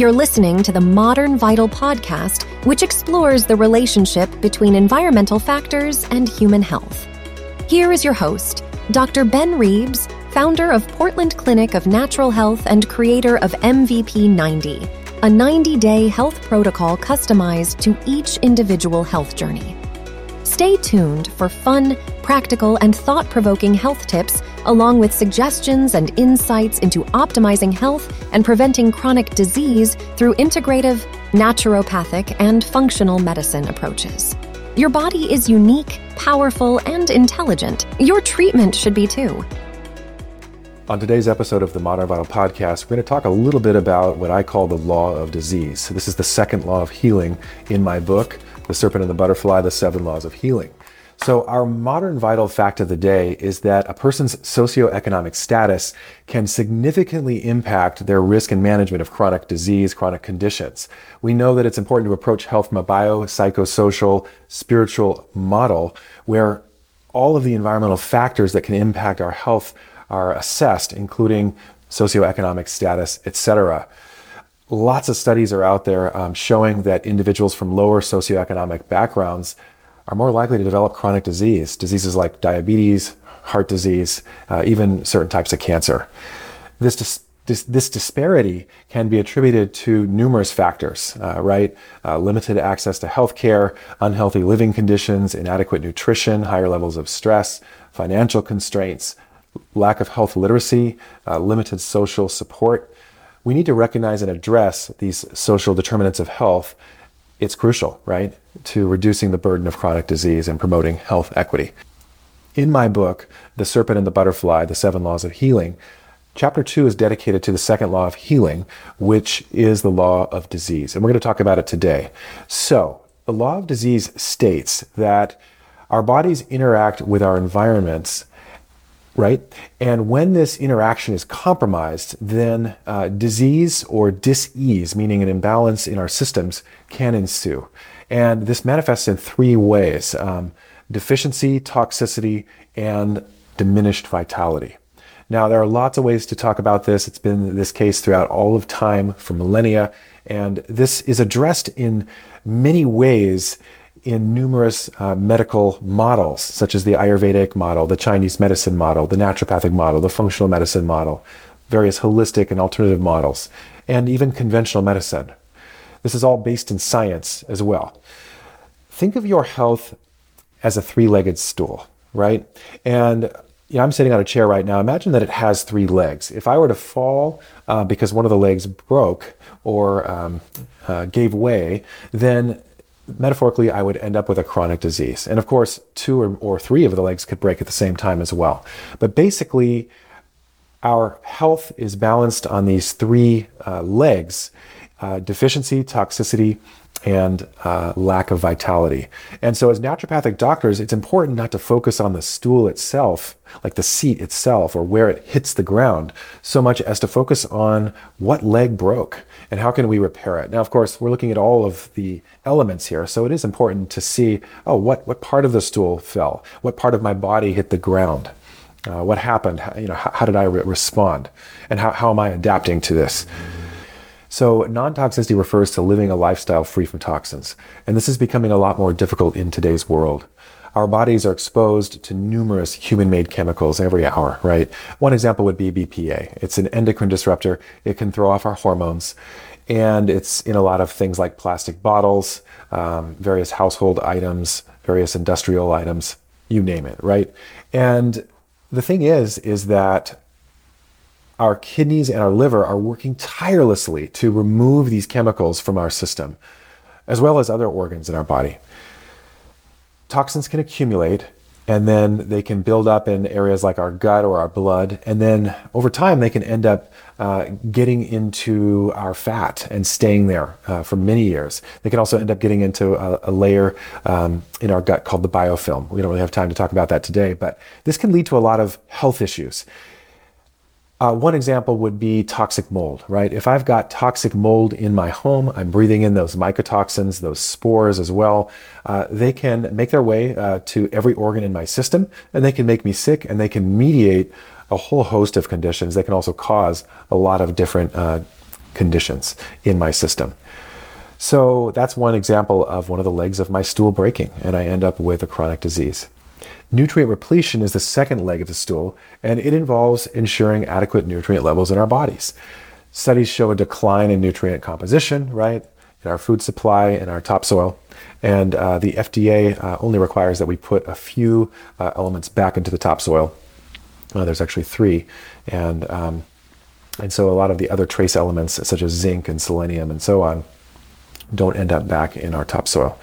You're listening to the Modern Vital podcast, which explores the relationship between environmental factors and human health. Here is your host, Dr. Ben Reebs, founder of Portland Clinic of Natural Health and creator of MVP 90, a 90 day health protocol customized to each individual health journey. Stay tuned for fun, practical, and thought provoking health tips, along with suggestions and insights into optimizing health and preventing chronic disease through integrative, naturopathic, and functional medicine approaches. Your body is unique, powerful, and intelligent. Your treatment should be too. On today's episode of the Modern Vital Podcast, we're going to talk a little bit about what I call the law of disease. This is the second law of healing in my book, The Serpent and the Butterfly The Seven Laws of Healing. So, our modern vital fact of the day is that a person's socioeconomic status can significantly impact their risk and management of chronic disease, chronic conditions. We know that it's important to approach health from a bio, psychosocial, spiritual model where all of the environmental factors that can impact our health are assessed, including socioeconomic status, etc. Lots of studies are out there um, showing that individuals from lower socioeconomic backgrounds are more likely to develop chronic disease, diseases like diabetes, heart disease, uh, even certain types of cancer. This, dis- this, this, disparity can be attributed to numerous factors, uh, right? Uh, limited access to health care, unhealthy living conditions, inadequate nutrition, higher levels of stress, financial constraints, lack of health literacy, uh, limited social support. We need to recognize and address these social determinants of health it's crucial, right, to reducing the burden of chronic disease and promoting health equity. In my book, The Serpent and the Butterfly The Seven Laws of Healing, chapter two is dedicated to the second law of healing, which is the law of disease. And we're going to talk about it today. So, the law of disease states that our bodies interact with our environments right? And when this interaction is compromised, then uh, disease or disease, meaning an imbalance in our systems, can ensue. And this manifests in three ways um, deficiency, toxicity, and diminished vitality. Now, there are lots of ways to talk about this. It's been this case throughout all of time for millennia, and this is addressed in many ways in numerous uh, medical models, such as the Ayurvedic model, the Chinese medicine model, the naturopathic model, the functional medicine model, various holistic and alternative models, and even conventional medicine. This is all based in science as well. Think of your health as a three legged stool, right? And I'm sitting on a chair right now. Imagine that it has three legs. If I were to fall uh, because one of the legs broke or um, uh, gave way, then metaphorically, I would end up with a chronic disease. And of course, two or, or three of the legs could break at the same time as well. But basically, our health is balanced on these three uh, legs uh, deficiency, toxicity, and uh, lack of vitality. And so, as naturopathic doctors, it's important not to focus on the stool itself, like the seat itself, or where it hits the ground, so much as to focus on what leg broke and how can we repair it. Now, of course, we're looking at all of the elements here, so it is important to see, oh, what what part of the stool fell, what part of my body hit the ground. Uh, what happened? How, you know, how, how did I re- respond, and how, how am I adapting to this? So, non toxicity refers to living a lifestyle free from toxins. And this is becoming a lot more difficult in today's world. Our bodies are exposed to numerous human made chemicals every hour, right? One example would be BPA. It's an endocrine disruptor. It can throw off our hormones. And it's in a lot of things like plastic bottles, um, various household items, various industrial items, you name it, right? And the thing is, is that our kidneys and our liver are working tirelessly to remove these chemicals from our system, as well as other organs in our body. Toxins can accumulate and then they can build up in areas like our gut or our blood. And then over time, they can end up uh, getting into our fat and staying there uh, for many years. They can also end up getting into a, a layer um, in our gut called the biofilm. We don't really have time to talk about that today, but this can lead to a lot of health issues. Uh, one example would be toxic mold, right? If I've got toxic mold in my home, I'm breathing in those mycotoxins, those spores as well. Uh, they can make their way uh, to every organ in my system and they can make me sick and they can mediate a whole host of conditions. They can also cause a lot of different uh, conditions in my system. So that's one example of one of the legs of my stool breaking, and I end up with a chronic disease. Nutrient repletion is the second leg of the stool, and it involves ensuring adequate nutrient levels in our bodies. Studies show a decline in nutrient composition, right, in our food supply, in our topsoil, and uh, the FDA uh, only requires that we put a few uh, elements back into the topsoil. Uh, there's actually three, and um, and so a lot of the other trace elements, such as zinc and selenium and so on, don't end up back in our topsoil.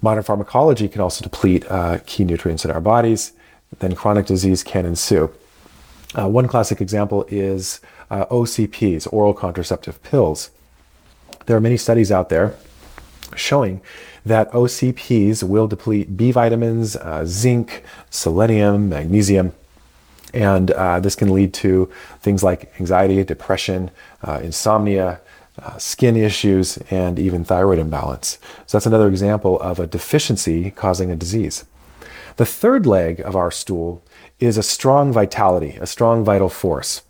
Modern pharmacology can also deplete uh, key nutrients in our bodies. Then chronic disease can ensue. Uh, one classic example is uh, OCPs, oral contraceptive pills. There are many studies out there showing that OCPs will deplete B vitamins, uh, zinc, selenium, magnesium, and uh, this can lead to things like anxiety, depression, uh, insomnia, uh, skin issues, and even thyroid imbalance. So that's another example of a deficiency causing a disease. The third leg of our stool is a strong vitality, a strong vital force.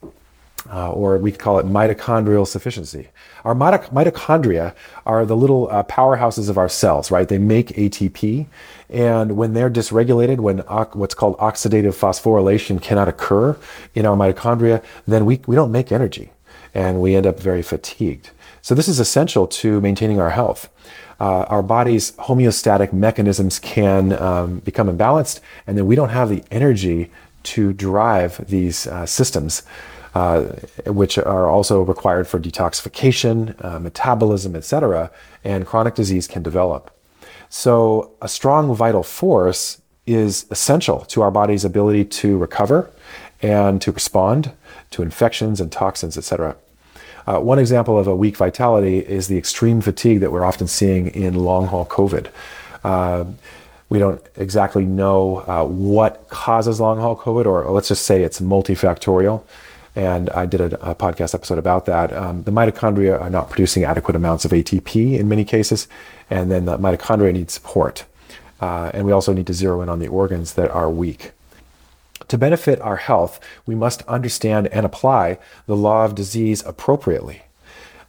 Uh, or we could call it mitochondrial sufficiency. Our mitochondria are the little uh, powerhouses of our cells, right? They make ATP, and when they're dysregulated, when what's called oxidative phosphorylation cannot occur in our mitochondria, then we, we don't make energy, and we end up very fatigued. So this is essential to maintaining our health. Uh, our body's homeostatic mechanisms can um, become imbalanced, and then we don't have the energy to drive these uh, systems, uh, which are also required for detoxification, uh, metabolism, etc. And chronic disease can develop. So, a strong vital force is essential to our body's ability to recover and to respond to infections and toxins, etc. Uh, one example of a weak vitality is the extreme fatigue that we're often seeing in long haul COVID. Uh, we don't exactly know uh, what causes long haul COVID, or let's just say it's multifactorial. And I did a, a podcast episode about that. Um, the mitochondria are not producing adequate amounts of ATP in many cases, and then the mitochondria need support. Uh, and we also need to zero in on the organs that are weak. To benefit our health, we must understand and apply the law of disease appropriately.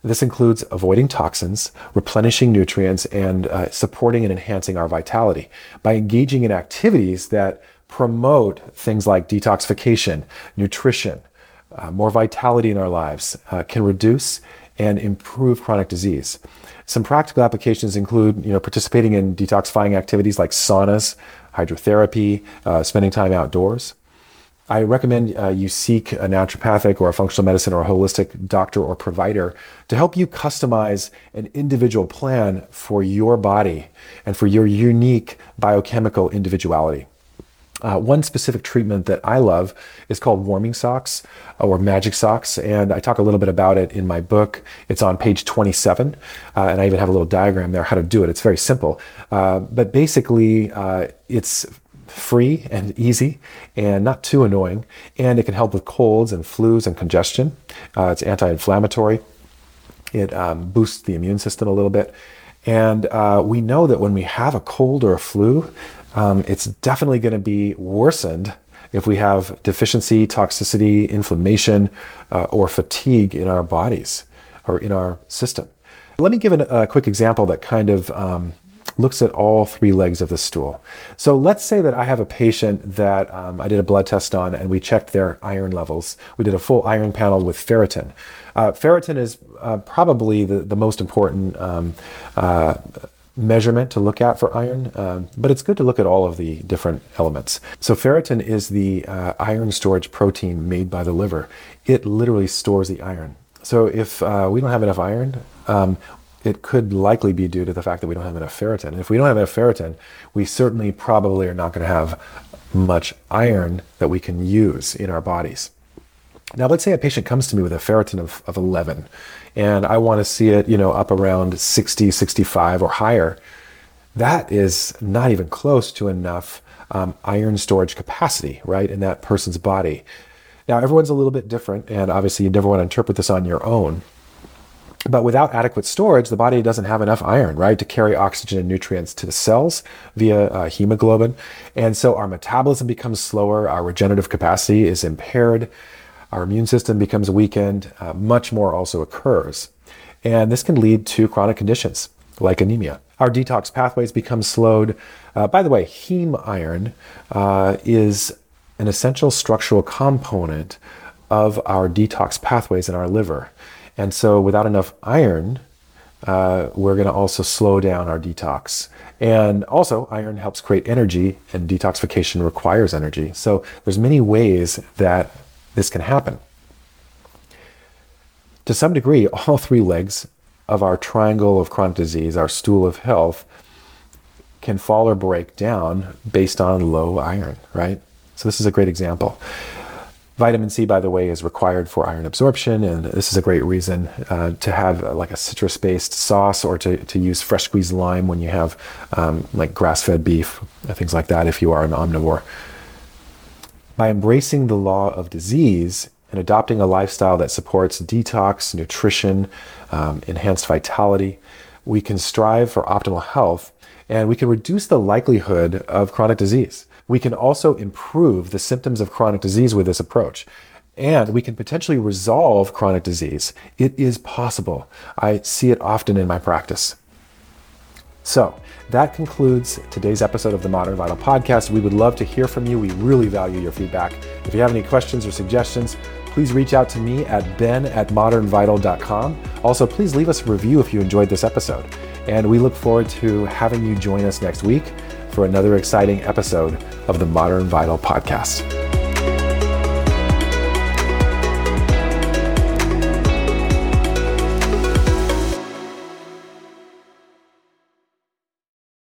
This includes avoiding toxins, replenishing nutrients, and uh, supporting and enhancing our vitality by engaging in activities that promote things like detoxification, nutrition, uh, more vitality in our lives, uh, can reduce and improve chronic disease. Some practical applications include, you know, participating in detoxifying activities like saunas, hydrotherapy, uh, spending time outdoors. I recommend uh, you seek a naturopathic or a functional medicine or a holistic doctor or provider to help you customize an individual plan for your body and for your unique biochemical individuality. Uh, one specific treatment that I love is called warming socks or magic socks, and I talk a little bit about it in my book. It's on page 27, uh, and I even have a little diagram there how to do it. It's very simple, uh, but basically, uh, it's free and easy and not too annoying. And it can help with colds and flus and congestion. Uh, it's anti inflammatory. It um, boosts the immune system a little bit. And uh, we know that when we have a cold or a flu, um, it's definitely going to be worsened if we have deficiency, toxicity, inflammation, uh, or fatigue in our bodies or in our system. Let me give an, a quick example that kind of um, looks at all three legs of the stool. So let's say that I have a patient that um, I did a blood test on and we checked their iron levels. We did a full iron panel with ferritin. Uh, ferritin is uh, probably the, the most important um, uh, measurement to look at for iron, um, but it's good to look at all of the different elements. So, ferritin is the uh, iron storage protein made by the liver. It literally stores the iron. So, if uh, we don't have enough iron, um, it could likely be due to the fact that we don't have enough ferritin. And if we don't have enough ferritin, we certainly probably are not going to have much iron that we can use in our bodies. Now, let's say a patient comes to me with a ferritin of, of 11, and I want to see it, you know, up around 60, 65 or higher. That is not even close to enough um, iron storage capacity, right, in that person's body. Now, everyone's a little bit different, and obviously you never want to interpret this on your own. But without adequate storage, the body doesn't have enough iron, right, to carry oxygen and nutrients to the cells via uh, hemoglobin. And so our metabolism becomes slower, our regenerative capacity is impaired. our immune system becomes weakened, uh, much more also occurs. And this can lead to chronic conditions like anemia. Our detox pathways become slowed. Uh, by the way, heme iron uh, is an essential structural component of our detox pathways in our liver. And so, without enough iron, uh, we're going to also slow down our detox. And also, iron helps create energy, and detoxification requires energy. So, there's many ways that this can happen. To some degree, all three legs of our triangle of chronic disease, our stool of health, can fall or break down based on low iron, right? So, this is a great example. Vitamin C, by the way, is required for iron absorption, and this is a great reason uh, to have uh, like a citrus based sauce or to, to use fresh squeezed lime when you have um, like grass fed beef, things like that, if you are an omnivore. By embracing the law of disease and adopting a lifestyle that supports detox, nutrition, um, enhanced vitality, we can strive for optimal health and we can reduce the likelihood of chronic disease. We can also improve the symptoms of chronic disease with this approach. And we can potentially resolve chronic disease. It is possible. I see it often in my practice. So, that concludes today's episode of the Modern Vital Podcast. We would love to hear from you. We really value your feedback. If you have any questions or suggestions, please reach out to me at ben at modernvital.com. Also, please leave us a review if you enjoyed this episode. And we look forward to having you join us next week for another exciting episode of the Modern Vital Podcast.